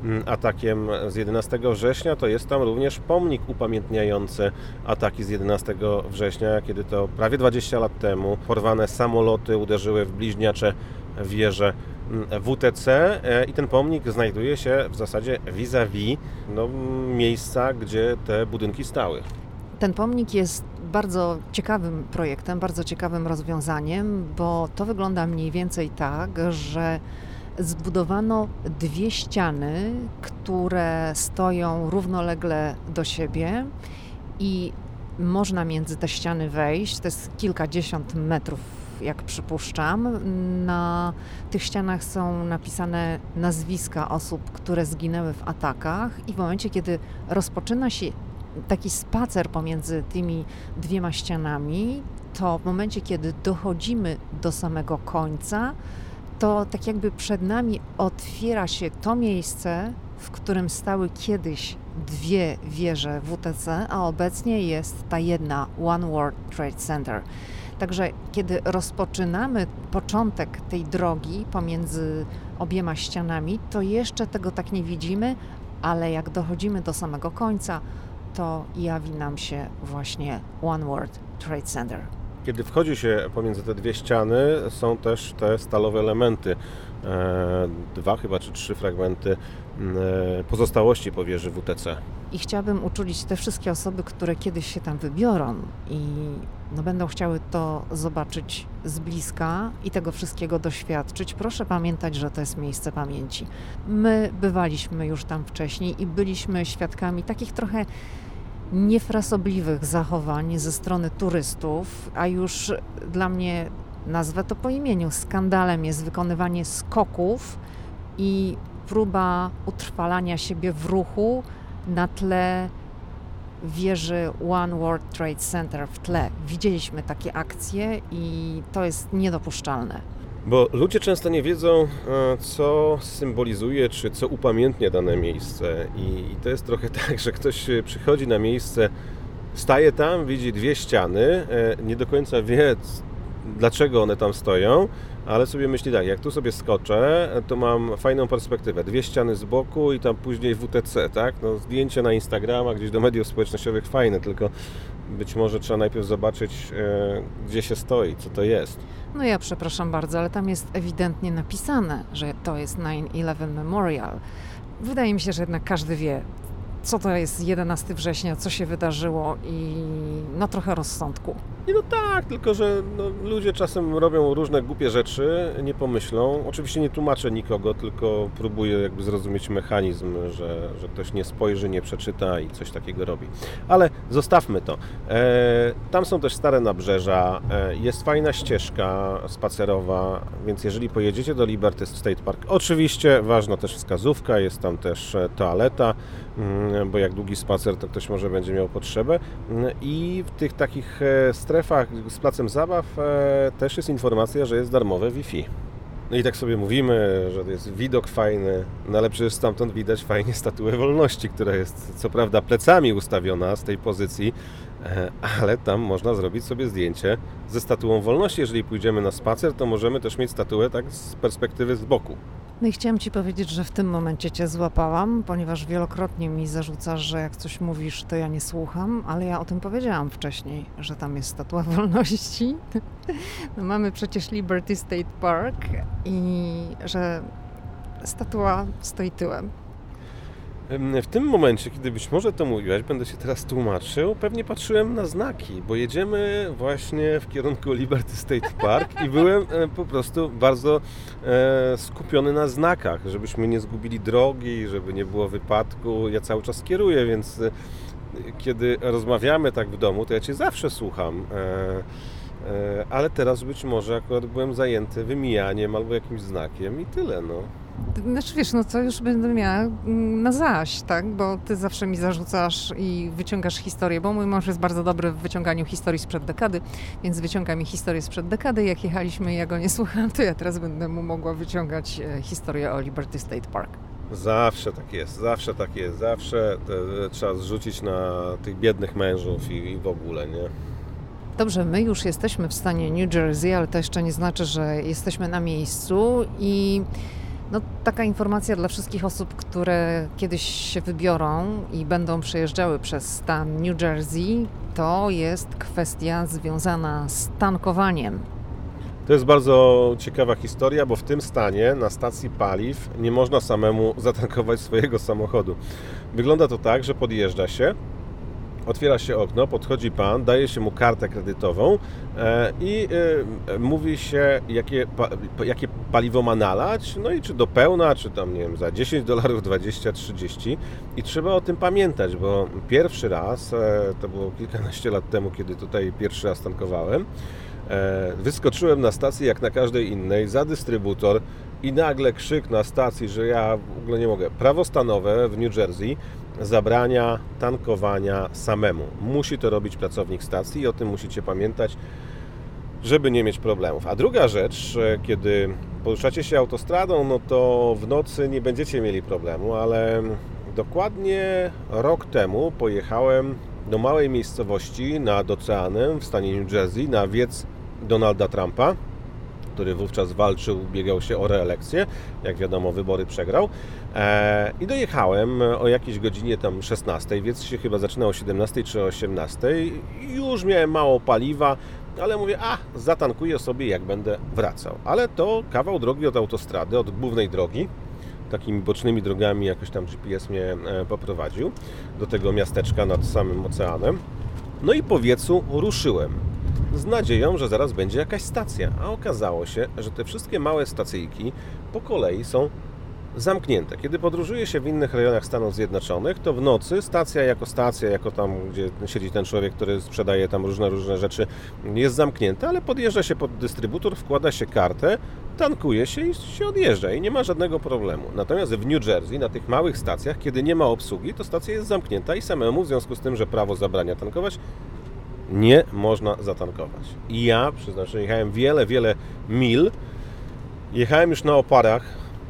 mm, atakiem z 11 września, to jest tam również pomnik upamiętniający ataki z 11 września, kiedy to prawie 20 lat temu porwane samoloty uderzyły w bliźniacze wieże WTC e, i ten pomnik znajduje się w zasadzie vis-a-vis no, miejsca, gdzie te budynki stały. Ten pomnik jest bardzo ciekawym projektem, bardzo ciekawym rozwiązaniem, bo to wygląda mniej więcej tak, że zbudowano dwie ściany, które stoją równolegle do siebie i można między te ściany wejść. To jest kilkadziesiąt metrów, jak przypuszczam. Na tych ścianach są napisane nazwiska osób, które zginęły w atakach, i w momencie, kiedy rozpoczyna się taki spacer pomiędzy tymi dwiema ścianami, to w momencie, kiedy dochodzimy do samego końca, to tak jakby przed nami otwiera się to miejsce, w którym stały kiedyś dwie wieże WTC, a obecnie jest ta jedna One World Trade Center. Także kiedy rozpoczynamy początek tej drogi pomiędzy obiema ścianami, to jeszcze tego tak nie widzimy, ale jak dochodzimy do samego końca, to jawi nam się właśnie One World Trade Center. Kiedy wchodzi się pomiędzy te dwie ściany, są też te stalowe elementy. E, dwa chyba czy trzy fragmenty e, pozostałości po wieży WTC. I chciałabym uczulić te wszystkie osoby, które kiedyś się tam wybiorą i no, będą chciały to zobaczyć z bliska i tego wszystkiego doświadczyć. Proszę pamiętać, że to jest miejsce pamięci. My bywaliśmy już tam wcześniej i byliśmy świadkami takich trochę niefrasobliwych zachowań ze strony turystów, a już dla mnie nazwę to po imieniu. Skandalem jest wykonywanie skoków i próba utrwalania siebie w ruchu na tle wieży One World Trade Center w tle. Widzieliśmy takie akcje i to jest niedopuszczalne. Bo ludzie często nie wiedzą, e, co symbolizuje, czy co upamiętnia dane miejsce. I, to jest trochę tak, że ktoś przychodzi na miejsce, staje tam, widzi dwie ściany, e, nie do końca wie, dlaczego one tam stoją, ale sobie myśli tak, jak tu sobie skoczę, to mam fajną perspektywę. Dwie ściany z boku i tam później WTC, tak? No, zdjęcie na Instagrama, gdzieś do mediów społecznościowych fajne, tylko być może trzeba najpierw zobaczyć, e, gdzie się stoi, co to jest. No ja przepraszam bardzo, ale tam jest ewidentnie napisane, że to jest 9-11 Memorial. Wydaje mi się, że jednak każdy wie, co to jest 11 września, co się wydarzyło i no trochę rozsądku. Nie, no tak, tylko że no, ludzie czasem robią różne głupie rzeczy, nie pomyślą. Oczywiście nie tłumaczę nikogo, tylko próbuję jakby zrozumieć mechanizm, że, że ktoś nie spojrzy, nie przeczyta i coś takiego robi. Ale zostawmy to. E, tam są też stare nabrzeża, e, jest fajna ścieżka spacerowa, więc jeżeli pojedziecie do Liberty State Park, oczywiście ważna też wskazówka, jest tam też e, toaleta, mm, bo jak długi spacer, to ktoś może będzie miał potrzebę. Mm, I w tych takich strefach strefach z placem zabaw e, też jest informacja, że jest darmowe Wi-Fi. No i tak sobie mówimy, że jest widok fajny, no ale przecież stamtąd widać fajnie statuę wolności, która jest co prawda plecami ustawiona z tej pozycji, ale tam można zrobić sobie zdjęcie ze statuą wolności. Jeżeli pójdziemy na spacer, to możemy też mieć statuę tak z perspektywy z boku. No i chciałam Ci powiedzieć, że w tym momencie Cię złapałam, ponieważ wielokrotnie mi zarzucasz, że jak coś mówisz, to ja nie słucham, ale ja o tym powiedziałam wcześniej, że tam jest Statua Wolności. No mamy przecież Liberty State Park i że statua stoi tyłem. W tym momencie, kiedy być może to mówiłaś, będę się teraz tłumaczył, pewnie patrzyłem na znaki, bo jedziemy właśnie w kierunku Liberty State Park i byłem e, po prostu bardzo e, skupiony na znakach, żebyśmy nie zgubili drogi, żeby nie było wypadku. Ja cały czas kieruję, więc e, kiedy rozmawiamy tak w domu, to ja Cię zawsze słucham. Ale teraz być może akurat byłem zajęty wymijaniem albo jakimś znakiem i tyle, no. Znaczy wiesz, no to już będę miała mm, na zaś, tak? Bo ty zawsze mi zarzucasz i wyciągasz historię, bo mój mąż jest bardzo dobry w wyciąganiu historii sprzed dekady, więc wyciąga mi historię sprzed dekady. Jak jechaliśmy i ja go nie słuchałam, to ja teraz będę mu mogła wyciągać e, historię o Liberty State Park. Zawsze tak jest, zawsze tak jest, zawsze te, trzeba zrzucić na tych biednych mężów i, i w ogóle, nie? Dobrze, my już jesteśmy w stanie New Jersey, ale to jeszcze nie znaczy, że jesteśmy na miejscu i no, taka informacja dla wszystkich osób, które kiedyś się wybiorą i będą przejeżdżały przez stan New Jersey, to jest kwestia związana z tankowaniem. To jest bardzo ciekawa historia, bo w tym stanie na stacji paliw nie można samemu zatankować swojego samochodu. Wygląda to tak, że podjeżdża się otwiera się okno, podchodzi pan, daje się mu kartę kredytową e, i e, mówi się, jakie, jakie paliwo ma nalać, no i czy do pełna, czy tam, nie wiem, za 10 dolarów, 20, 30 i trzeba o tym pamiętać, bo pierwszy raz, e, to było kilkanaście lat temu, kiedy tutaj pierwszy raz tankowałem, wyskoczyłem na stacji jak na każdej innej, za dystrybutor i nagle krzyk na stacji, że ja w ogóle nie mogę. Prawo stanowe w New Jersey zabrania tankowania samemu. Musi to robić pracownik stacji i o tym musicie pamiętać, żeby nie mieć problemów. A druga rzecz, kiedy poruszacie się autostradą, no to w nocy nie będziecie mieli problemu, ale dokładnie rok temu pojechałem do małej miejscowości nad oceanem w stanie New Jersey na wiec Donalda Trumpa który wówczas walczył, biegał się o reelekcję. Jak wiadomo, wybory przegrał. E, I dojechałem o jakiejś godzinie tam 16, więc się chyba zaczynał o 17 czy 18. Już miałem mało paliwa, ale mówię, a zatankuję sobie jak będę wracał. Ale to kawał drogi od autostrady, od głównej drogi takimi bocznymi drogami jakoś tam GPS mnie e, poprowadził do tego miasteczka nad samym oceanem. No i po wiecu ruszyłem z nadzieją, że zaraz będzie jakaś stacja. A okazało się, że te wszystkie małe stacyjki po kolei są zamknięte. Kiedy podróżuje się w innych rejonach Stanów Zjednoczonych, to w nocy stacja jako stacja, jako tam, gdzie siedzi ten człowiek, który sprzedaje tam różne, różne rzeczy, jest zamknięta, ale podjeżdża się pod dystrybutor, wkłada się kartę, tankuje się i się odjeżdża i nie ma żadnego problemu. Natomiast w New Jersey, na tych małych stacjach, kiedy nie ma obsługi, to stacja jest zamknięta i samemu, w związku z tym, że prawo zabrania tankować, nie można zatankować. I ja, przyznam, że jechałem wiele, wiele mil, jechałem już na oparach,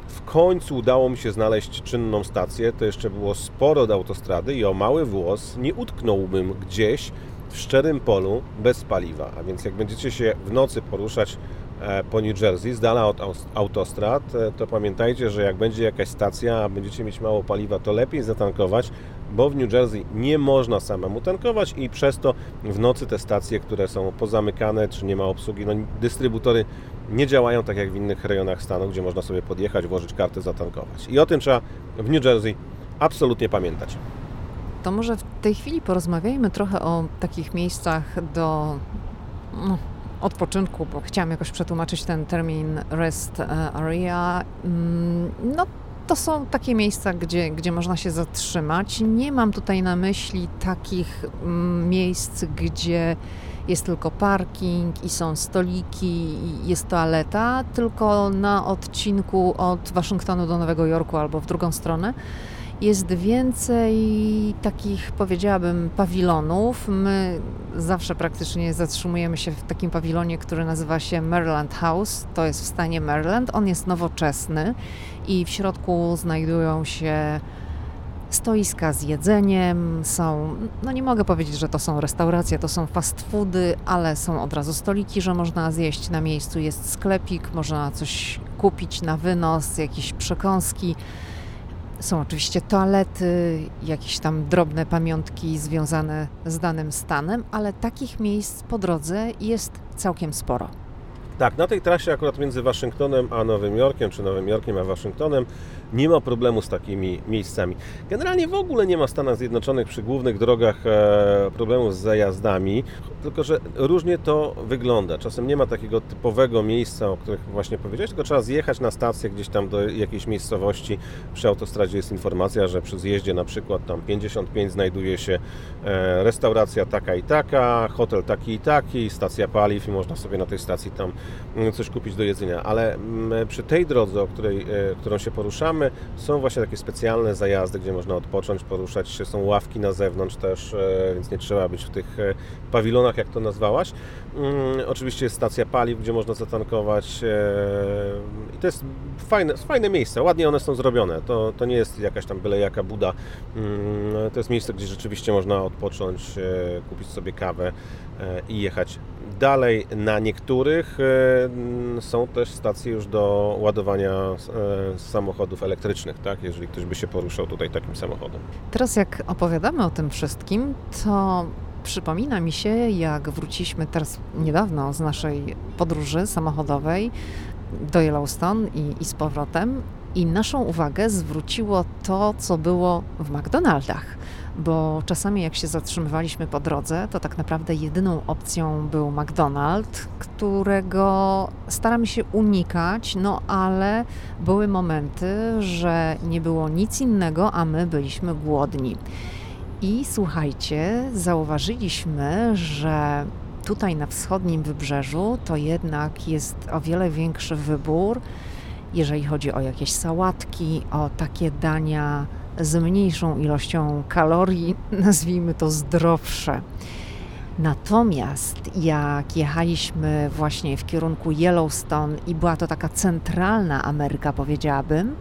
w końcu udało mi się znaleźć czynną stację, to jeszcze było sporo od autostrady i o mały włos nie utknąłbym gdzieś w szczerym polu bez paliwa. A więc jak będziecie się w nocy poruszać e, po New Jersey, z dala od autostrad, e, to pamiętajcie, że jak będzie jakaś stacja, a będziecie mieć mało paliwa, to lepiej zatankować, bo w New Jersey nie można samemu tankować i przez to w nocy te stacje, które są pozamykane, czy nie ma obsługi, no dystrybutory nie działają tak jak w innych rejonach stanu, gdzie można sobie podjechać, włożyć kartę, zatankować. I o tym trzeba w New Jersey absolutnie pamiętać. To może w tej chwili porozmawiajmy trochę o takich miejscach do no, odpoczynku, bo chciałam jakoś przetłumaczyć ten termin rest e, area. Mm, no, to są takie miejsca, gdzie, gdzie można się zatrzymać. Nie mam tutaj na myśli takich mm, miejsc, gdzie jest tylko parking i są stoliki i jest toaleta, tylko na odcinku od Waszyngtonu do Nowego Jorku albo w drugą stronę jest więcej takich, powiedziałabym, pawilonów. My zawsze praktycznie zatrzymujemy się w takim pawilonie, który nazywa się Maryland House. To jest w stanie Maryland. On jest nowoczesny i w środku znajdują się stoiska z jedzeniem, są, no nie mogę powiedzieć, że to są restauracje, to są fast foody, ale są od razu stoliki, że można zjeść na miejscu, jest sklepik, można coś kupić na wynos, jakieś przekąski. Są oczywiście toalety, jakieś tam drobne pamiątki związane z danym stanem, ale takich miejsc po drodze jest całkiem sporo. Tak, na tej trasie akurat między Waszyngtonem a Nowym Jorkiem, czy Nowym Jorkiem a Waszyngtonem nie ma problemu z takimi miejscami. Generalnie w ogóle nie ma w Stanach Zjednoczonych przy głównych drogach e, problemu z zajazdami, tylko że różnie to wygląda. Czasem nie ma takiego typowego miejsca, o których właśnie powiedziałeś, tylko trzeba zjechać na stację gdzieś tam do jakiejś miejscowości. Przy autostradzie jest informacja, że przy zjeździe na przykład tam 55 znajduje się e, restauracja taka i taka, hotel taki i taki, stacja paliw i można sobie na tej stacji tam coś kupić do jedzenia. Ale mm, przy tej drodze, o której, e, którą się poruszamy, są właśnie takie specjalne zajazdy, gdzie można odpocząć, poruszać się, są ławki na zewnątrz też, e, więc nie trzeba być w tych e, pawilonach, jak to nazwałaś. Mm, oczywiście jest stacja paliw, gdzie można zatankować i to jest fajne, fajne miejsce, ładnie one są zrobione. To, to nie jest jakaś tam byle jaka buda. Mm, to jest miejsce, gdzie rzeczywiście można odpocząć, kupić sobie kawę i jechać Dalej na niektórych e, są też stacje już do ładowania e, samochodów elektrycznych, tak? jeżeli ktoś by się poruszał tutaj takim samochodem. Teraz jak opowiadamy o tym wszystkim, to przypomina mi się, jak wróciliśmy teraz niedawno z naszej podróży samochodowej do Yellowstone i, i z powrotem. I naszą uwagę zwróciło to, co było w McDonaldach, bo czasami jak się zatrzymywaliśmy po drodze, to tak naprawdę jedyną opcją był McDonald's, którego staramy się unikać, no ale były momenty, że nie było nic innego, a my byliśmy głodni. I słuchajcie, zauważyliśmy, że tutaj na wschodnim wybrzeżu to jednak jest o wiele większy wybór, jeżeli chodzi o jakieś sałatki, o takie dania z mniejszą ilością kalorii, nazwijmy to zdrowsze. Natomiast jak jechaliśmy właśnie w kierunku Yellowstone i była to taka centralna Ameryka, powiedziałabym,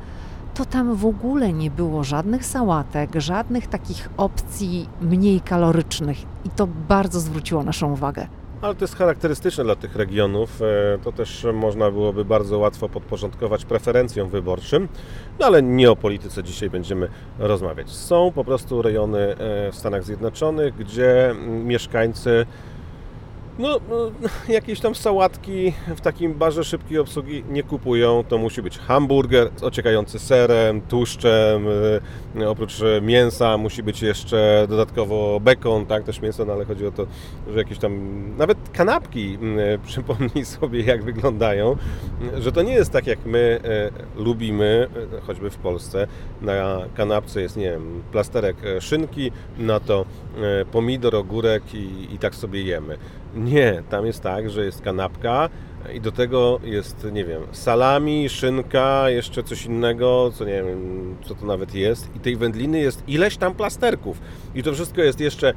to tam w ogóle nie było żadnych sałatek, żadnych takich opcji mniej kalorycznych i to bardzo zwróciło naszą uwagę. Ale to jest charakterystyczne dla tych regionów. E, to też można byłoby bardzo łatwo podporządkować preferencjom wyborczym, no ale nie o polityce dzisiaj będziemy rozmawiać. Są po prostu rejony e, w Stanach Zjednoczonych, gdzie mieszkańcy no, no, jakieś tam sałatki w takim barze szybkiej obsługi nie kupują. To musi być hamburger ociekający serem, tłuszczem. Y, oprócz mięsa musi być jeszcze dodatkowo bekon, tak, też mięso, no ale chodzi o to, że jakieś tam, nawet kanapki, y, przypomnij sobie jak wyglądają, że to nie jest tak jak my y, lubimy, choćby w Polsce. Na kanapce jest, nie wiem, plasterek szynki, na to pomidor, ogórek i, i tak sobie jemy. Nie, tam jest tak, że jest kanapka i do tego jest, nie wiem, salami, szynka, jeszcze coś innego, co nie wiem, co to nawet jest. I tej wędliny jest ileś tam plasterków. I to wszystko jest jeszcze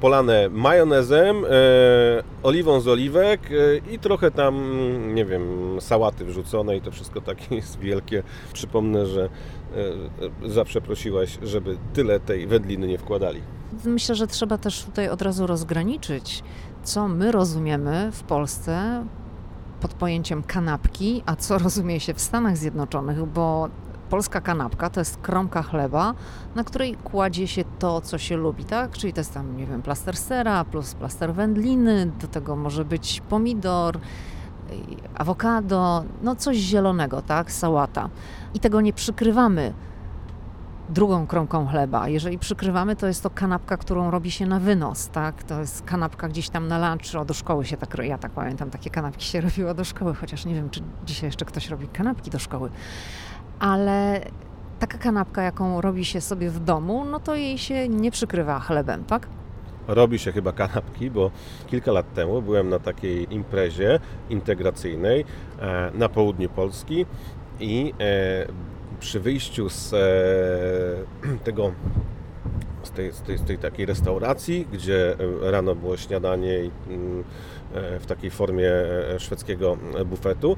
polane majonezem, e, oliwą z oliwek e, i trochę tam, nie wiem, sałaty wrzucone i to wszystko takie jest wielkie. Przypomnę, że e, zawsze prosiłaś, żeby tyle tej wędliny nie wkładali. Myślę, że trzeba też tutaj od razu rozgraniczyć co my rozumiemy w Polsce pod pojęciem kanapki, a co rozumie się w Stanach Zjednoczonych, bo polska kanapka to jest kromka chleba, na której kładzie się to, co się lubi, tak? Czyli to jest tam, nie wiem, plaster sera plus plaster wędliny, do tego może być pomidor, awokado, no coś zielonego, tak? Sałata. I tego nie przykrywamy drugą kromką chleba. Jeżeli przykrywamy, to jest to kanapka, którą robi się na wynos, tak? To jest kanapka gdzieś tam na lunch, o do szkoły się tak, ja tak pamiętam, takie kanapki się robiło do szkoły, chociaż nie wiem, czy dzisiaj jeszcze ktoś robi kanapki do szkoły. Ale taka kanapka, jaką robi się sobie w domu, no to jej się nie przykrywa chlebem, tak? robi się chyba kanapki, bo kilka lat temu byłem na takiej imprezie integracyjnej e, na południu Polski i e, przy wyjściu z e, tego z tej, z, tej, z tej takiej restauracji, gdzie e, rano było śniadanie i mm, e, w takiej formie szwedzkiego bufetu.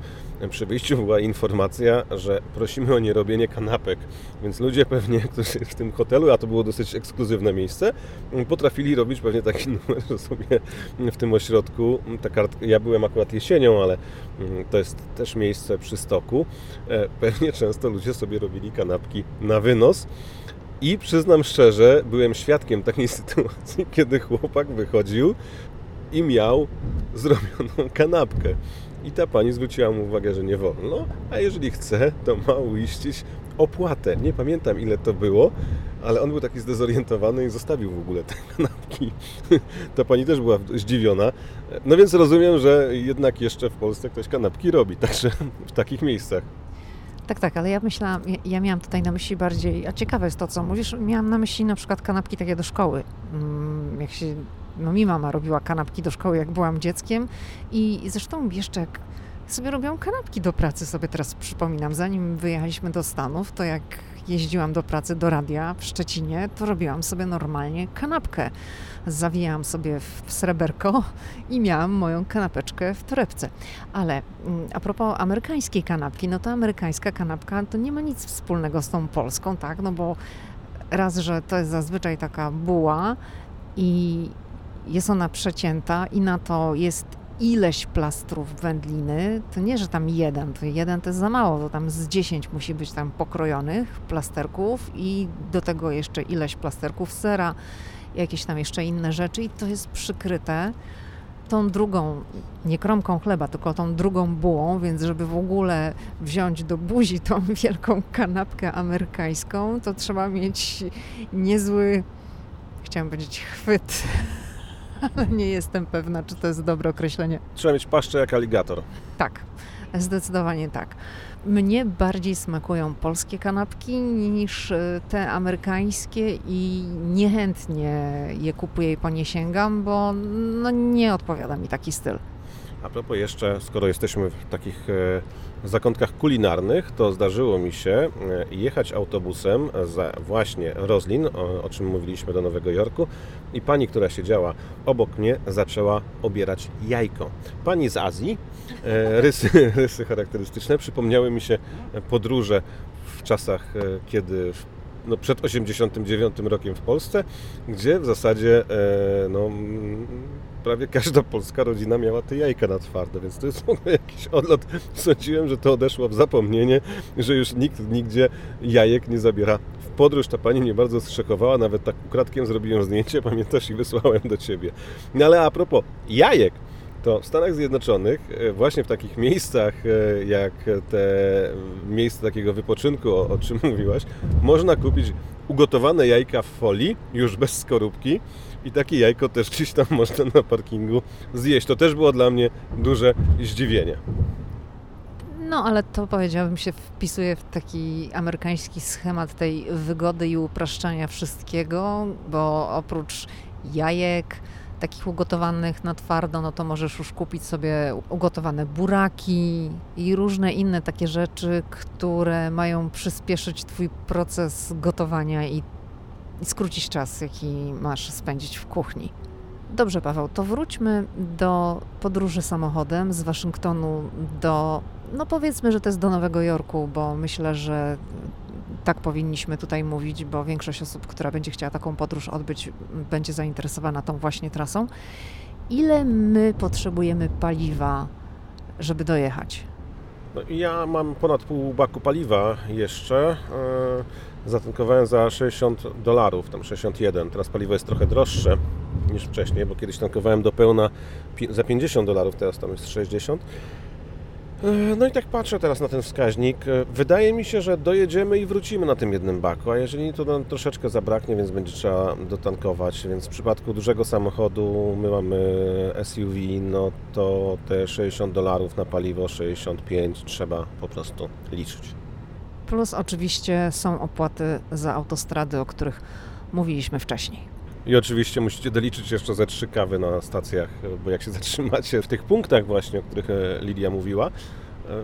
Przy wyjściu była informacja, że prosimy o nierobienie kanapek, więc ludzie pewnie, którzy w tym hotelu, a to było dosyć ekskluzywne miejsce, potrafili robić pewnie taki numer, że sobie w tym ośrodku, ta kartka, ja byłem akurat jesienią, ale mm, to jest też miejsce przy stoku, pewnie często ludzie sobie robili kanapki na wynos. I przyznam szczerze, byłem świadkiem takiej sytuacji, kiedy chłopak wychodził i miał zrobioną kanapkę. I ta pani zwróciła mu uwagę, że nie wolno, a jeżeli chce, to ma uiścić opłatę. Nie pamiętam ile to było, ale on był taki zdezorientowany i zostawił w ogóle te kanapki. Ta pani też była zdziwiona. No więc rozumiem, że jednak jeszcze w Polsce ktoś kanapki robi, także w takich miejscach. Tak, tak, ale ja myślałam, ja, ja, miałam tutaj na myśli bardziej, a ciekawe jest to, co mówisz, miałam na myśli na przykład kanapki takie do szkoły. Mm, jak się, no mi mama robiła kanapki do szkoły, jak byłam dzieckiem i zresztą jeszcze jak sobie robiłam kanapki do pracy, sobie teraz przypominam, zanim wyjechaliśmy do Stanów, to jak jeździłam do pracy do radia w Szczecinie, to robiłam sobie normalnie kanapkę. Zawijałam sobie w sreberko i miałam moją kanapeczkę w torebce. Ale mm, a propos amerykańskiej kanapki, no to amerykańska kanapka to nie ma nic wspólnego z tą polską, tak? No bo raz, że to jest zazwyczaj taka buła i jest ona przecięta i na to jest ileś plastrów wędliny, to nie, że tam jeden, to jeden to jest za mało, to tam z 10 musi być tam pokrojonych plasterków i do tego jeszcze ileś plasterków sera, jakieś tam jeszcze inne rzeczy i to jest przykryte tą drugą, nie kromką chleba, tylko tą drugą bułą, więc żeby w ogóle wziąć do buzi tą wielką kanapkę amerykańską, to trzeba mieć niezły, chciałam powiedzieć chwyt, ale nie jestem pewna, czy to jest dobre określenie. Trzeba mieć paszczę jak aligator. Tak, zdecydowanie tak. Mnie bardziej smakują polskie kanapki niż e, te amerykańskie i niechętnie je kupuję i po nie sięgam, bo no, nie odpowiada mi taki styl. A propos jeszcze, skoro jesteśmy w takich e, zakątkach kulinarnych, to zdarzyło mi się e, jechać autobusem za właśnie Roslin, o, czym mówiliśmy do Nowego Jorku i pani, która siedziała obok mnie, zaczęła obierać jajko. Pani z Azji, e, rysy, rysy charakterystyczne, przypomniały mi się podróże w czasach, e, kiedy no, przed 89 rokiem w Polsce, gdzie w zasadzie no, mm, prawie każda polska rodzina miała te jajka na twarde, więc to jest w ogóle jakiś odlot. Sądziłem, że to odeszło w zapomnienie, że już nikt nigdzie jajek nie zabiera w podróż. Ta pani mnie bardzo zszokowała, nawet tak ukradkiem zrobiłem zdjęcie, pamiętasz, i wysłałem do ciebie. No ale a propos jajek, to w Stanach Zjednoczonych, e, właśnie w takich miejscach e, jak te miejsca takiego wypoczynku, o, o czym mówiłaś, można kupić ugotowane jajka w folii, już bez skorupki i takie jajko też gdzieś tam można na parkingu zjeść. To też było dla mnie duże zdziwienie. No, ale to powiedziałabym się wpisuje w taki amerykański schemat tej wygody i upraszczania wszystkiego, bo oprócz jajek, takich ugotowanych na twardo, no to możesz już kupić sobie ugotowane buraki i różne inne takie rzeczy, które mają przyspieszyć Twój proces gotowania i, i skrócić czas, jaki masz spędzić w kuchni. Dobrze, Paweł, to wróćmy do podróży samochodem z Waszyngtonu do, no powiedzmy, że to jest do Nowego Jorku, bo myślę, że tak powinniśmy tutaj mówić, bo większość osób, która będzie chciała taką podróż odbyć, będzie zainteresowana tą właśnie trasą. Ile my potrzebujemy paliwa, żeby dojechać? No, ja mam ponad pół baku paliwa jeszcze. Zatankowałem za 60 dolarów, tam 61. Teraz paliwo jest trochę droższe niż wcześniej, bo kiedyś tankowałem do pełna za 50 dolarów, teraz tam jest 60. E, no i tak patrzę teraz na ten wskaźnik. E, wydaje mi się, że dojedziemy i wrócimy na tym jednym baku, a jeżeli to nam troszeczkę zabraknie, więc będzie trzeba dotankować. Więc w przypadku dużego samochodu, my mamy SUV, no to te 60 dolarów na paliwo, 65 trzeba po prostu liczyć. Plus oczywiście są opłaty za autostrady, o których mówiliśmy wcześniej. I oczywiście musicie doliczyć jeszcze ze trzy kawy na stacjach, bo jak się zatrzymacie w tych punktach właśnie, o których e, Lidia mówiła, e,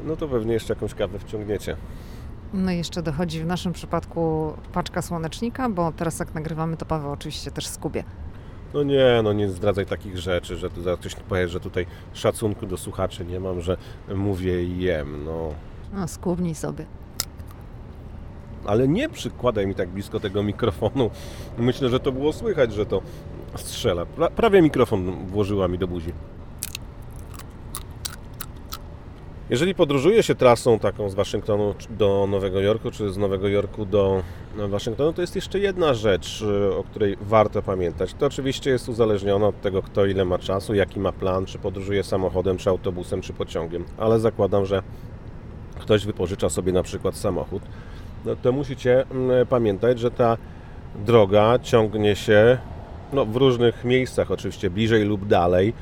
no to pewnie jeszcze jakąś kawę wciągniecie. No i jeszcze dochodzi w naszym przypadku paczka słonecznika, bo teraz jak nagrywamy, to Paweł oczywiście też skubie. No nie, no nie zdradzaj takich rzeczy, że tu zaraz ktoś powie, że tutaj szacunku do słuchaczy nie mam, że mówię i jem, no. No skubnij sobie ale nie przykładaj mi tak blisko tego mikrofonu. Myślę, że to było słychać, że to strzela. Prawie mikrofon włożyła mi do buzi. Jeżeli podróżuje się trasą taką z Waszyngtonu do Nowego Jorku, czy z Nowego Jorku do Waszyngtonu, to jest jeszcze jedna rzecz, o której warto pamiętać. To oczywiście jest uzależnione od tego, kto ile ma czasu, jaki ma plan, czy podróżuje samochodem, czy autobusem, czy pociągiem. Ale zakładam, że ktoś wypożycza sobie na przykład samochód no to musicie mm, pamiętać, że ta droga ciągnie się no, w różnych miejscach, oczywiście bliżej lub dalej,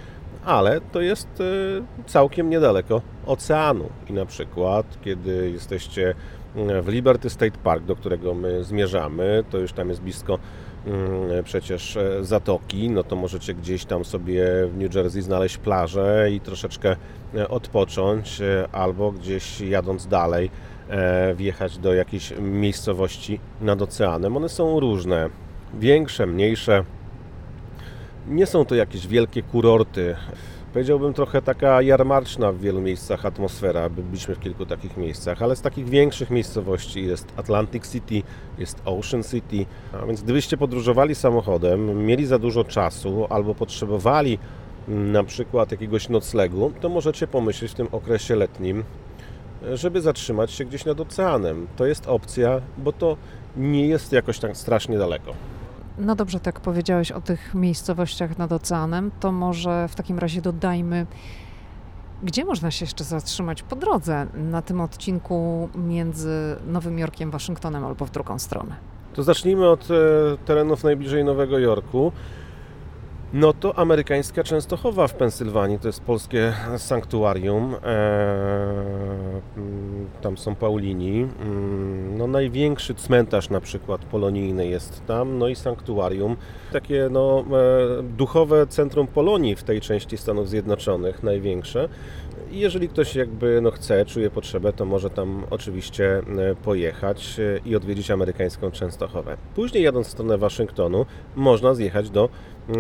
ale to jest y, całkiem niedaleko oceanu. I na przykład, kiedy jesteście mm, w Liberty State Park, do którego my zmierzamy, to już tam jest blisko przecież e, zatoki, no to możecie gdzieś tam sobie w New Jersey znaleźć plażę i troszeczkę e, odpocząć, e, albo gdzieś jadąc dalej E, wjechać do jakiejś miejscowości nad oceanem. One są różne, większe, mniejsze. Nie są to jakieś wielkie kurorty. Powiedziałbym trochę taka jarmarczna w wielu miejscach atmosfera, byliśmy w kilku takich miejscach, ale z takich większych miejscowości jest Atlantic City, jest Ocean City, a więc gdybyście podróżowali samochodem, mieli za dużo czasu albo potrzebowali na przykład jakiegoś noclegu, to możecie pomyśleć w tym okresie letnim żeby zatrzymać się gdzieś nad oceanem. To jest opcja, bo to nie jest jakoś tak strasznie daleko. No dobrze, tak powiedziałeś o tych miejscowościach nad oceanem, to może w takim razie dodajmy, gdzie można się jeszcze zatrzymać po drodze na tym odcinku między Nowym Jorkiem Waszyngtonem albo w drugą stronę? To zacznijmy od e, terenów najbliżej Nowego Jorku. No to amerykańska Częstochowa w Pensylwanii, to jest polskie sanktuarium. Eee, mm, tam są Paulini. Mm, no, największy cmentarz na przykład polonijny jest tam, no i sanktuarium. Takie no, e, duchowe centrum Polonii w tej części Stanów Zjednoczonych, największe. Jeżeli ktoś jakby no, chce, czuje potrzebę, to może tam oczywiście e, pojechać e, i odwiedzić amerykańską Częstochowę. Później jadąc w stronę Waszyngtonu, można zjechać do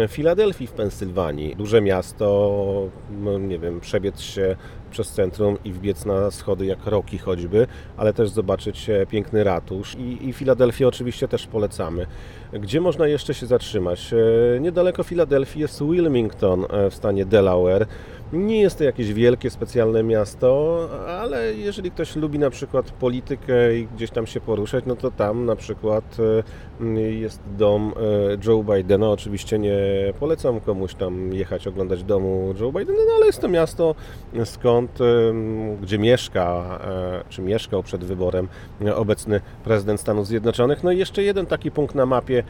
Filadelfii w Pensylwanii. Duże miasto, no nie wiem, przebiec się przez centrum i wbiec na schody jak roki choćby, ale też zobaczyć e, piękny ratusz i, i Filadelfię oczywiście też polecamy. Gdzie można jeszcze się zatrzymać? E, niedaleko Filadelfii jest Wilmington e, w stanie Delaware. Nie jest to jakieś wielkie, specjalne miasto, ale jeżeli ktoś lubi na przykład politykę i gdzieś tam się poruszać, no to tam na przykład jest dom Joe Bidena. Oczywiście nie polecam komuś tam jechać oglądać domu Joe Bidena, no ale jest to miasto, skąd, gdzie mieszka, e, czy mieszkał przed wyborem obecny prezydent Stanów Zjednoczonych. No i jeszcze jeden taki punkt na mapie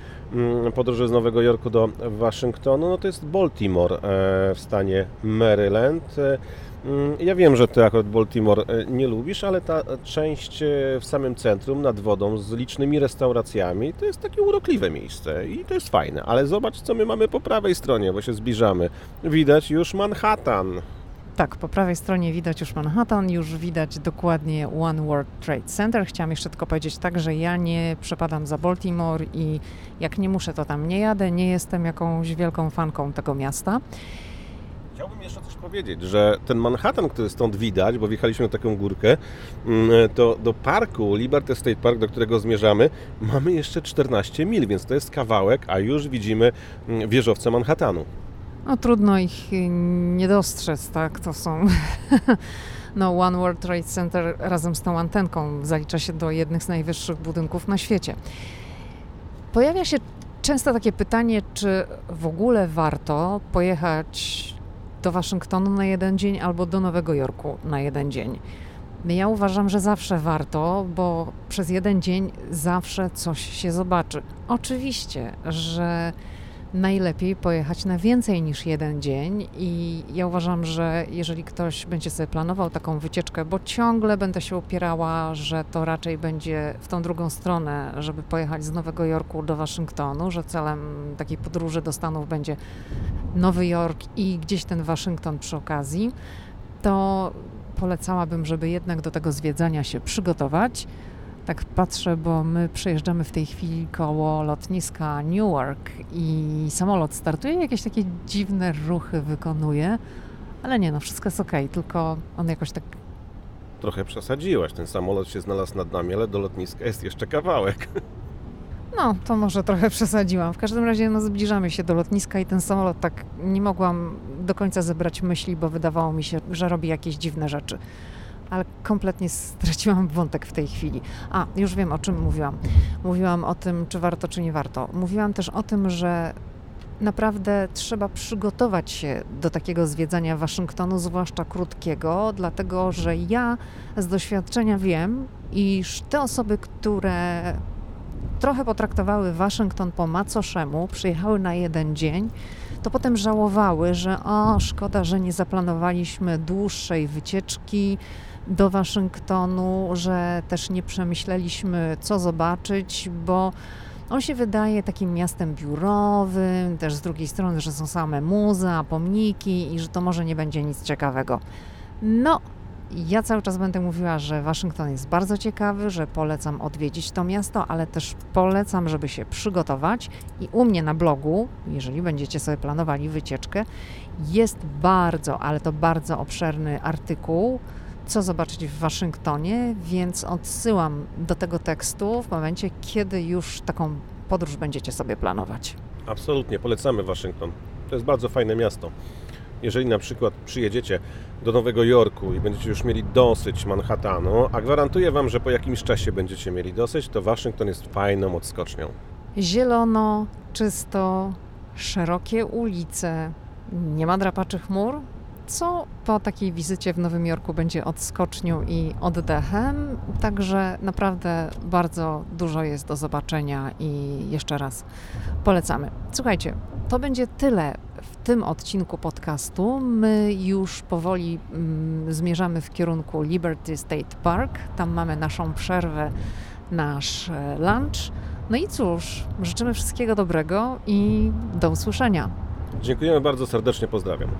podróży z Nowego Jorku do Waszyngtonu, no to jest Baltimore e, w stanie Maryland. Mm, ja wiem, że ty akurat Baltimore e, nie lubisz, ale ta część e, w samym centrum, nad wodą, z licznymi restauracjami, to jest takie urokliwe miejsce i to jest fajne. Ale zobacz, co my mamy po prawej stronie, bo się zbliżamy. Widać już Manhattan. Tak, po prawej stronie widać już Manhattan, już widać dokładnie One World Trade Center. Chciałam jeszcze tylko powiedzieć tak, że ja nie przepadam za Baltimore i jak nie muszę, to tam nie jadę. Nie jestem jakąś wielką fanką tego miasta. Chciałbym jeszcze coś powiedzieć, że ten Manhattan, który stąd widać, bo wjechaliśmy na taką górkę, mm, to do parku Liberty State Park, do którego zmierzamy, mamy jeszcze 14 mil, więc to jest kawałek, a już widzimy mm, wieżowce Manhattanu. No trudno ich y, nie dostrzec, tak? To są no One World Trade Center razem z tą antenką zalicza się do jednych z najwyższych budynków na świecie. Pojawia się często takie pytanie, czy w ogóle warto pojechać do Waszyngtonu na jeden dzień albo do Nowego Jorku na jeden dzień. Ja uważam, że zawsze warto, bo przez jeden dzień zawsze coś się zobaczy. Oczywiście, że najlepiej pojechać na więcej niż jeden dzień i ja uważam, że jeżeli ktoś będzie sobie planował taką wycieczkę, bo ciągle będę się upierała, że to raczej będzie w tą drugą stronę, żeby pojechać z Nowego Jorku do Waszyngtonu, że celem takiej podróży do Stanów będzie Nowy Jork i gdzieś ten Waszyngton przy okazji, to polecałabym, żeby jednak do tego zwiedzania się przygotować tak patrzę, bo my przejeżdżamy w tej chwili koło lotniska Newark i samolot startuje, jakieś takie dziwne ruchy wykonuje, ale nie no, wszystko jest ok, tylko on jakoś tak Trochę przesadziłaś, ten samolot się znalazł nad nami, ale do lotniska jest jeszcze kawałek. No, to może trochę przesadziłam. W każdym razie no, zbliżamy się do lotniska i ten samolot tak nie mogłam do końca zebrać myśli, bo wydawało mi się, że robi jakieś dziwne rzeczy ale kompletnie straciłam wątek w tej chwili. A, już wiem o czym mówiłam. Mówiłam o tym, czy warto, czy nie warto. Mówiłam też o tym, że naprawdę trzeba przygotować się do takiego zwiedzania Waszyngtonu, zwłaszcza krótkiego, dlatego że ja z doświadczenia wiem, iż te osoby, które trochę potraktowały Waszyngton po macoszemu, przyjechały na jeden dzień, to potem żałowały, że o, szkoda, że nie zaplanowaliśmy dłuższej wycieczki, do Waszyngtonu, że też nie przemyśleliśmy, co zobaczyć, bo on się wydaje takim miastem biurowym, też z drugiej strony, że są same muzea, pomniki i że to może nie będzie nic ciekawego. No, ja cały czas będę mówiła, że Waszyngton jest bardzo ciekawy, że polecam odwiedzić to miasto, ale też polecam, żeby się przygotować. I u mnie na blogu, jeżeli będziecie sobie planowali wycieczkę, jest bardzo, ale to bardzo obszerny artykuł co zobaczyć w Waszyngtonie, więc odsyłam do tego tekstu w momencie, kiedy już taką podróż będziecie sobie planować. Absolutnie, polecamy Waszyngton. To jest bardzo fajne miasto. Jeżeli na przykład przyjedziecie do Nowego Jorku i będziecie już mieli dosyć Manhattanu, a gwarantuję Wam, że po jakimś czasie będziecie mieli dosyć, to Waszyngton jest fajną odskocznią. Zielono, czysto, szerokie ulice, nie ma drapaczy chmur, co po takiej wizycie w Nowym Jorku będzie odskocznią i oddechem. Także naprawdę bardzo dużo jest do zobaczenia i jeszcze raz polecamy. Słuchajcie, to będzie tyle w tym odcinku podcastu. My już powoli mm, zmierzamy w kierunku Liberty State Park. Tam mamy naszą przerwę, nasz e, lunch. No i cóż, życzymy wszystkiego dobrego i do usłyszenia. Dziękujemy bardzo serdecznie, pozdrawiam.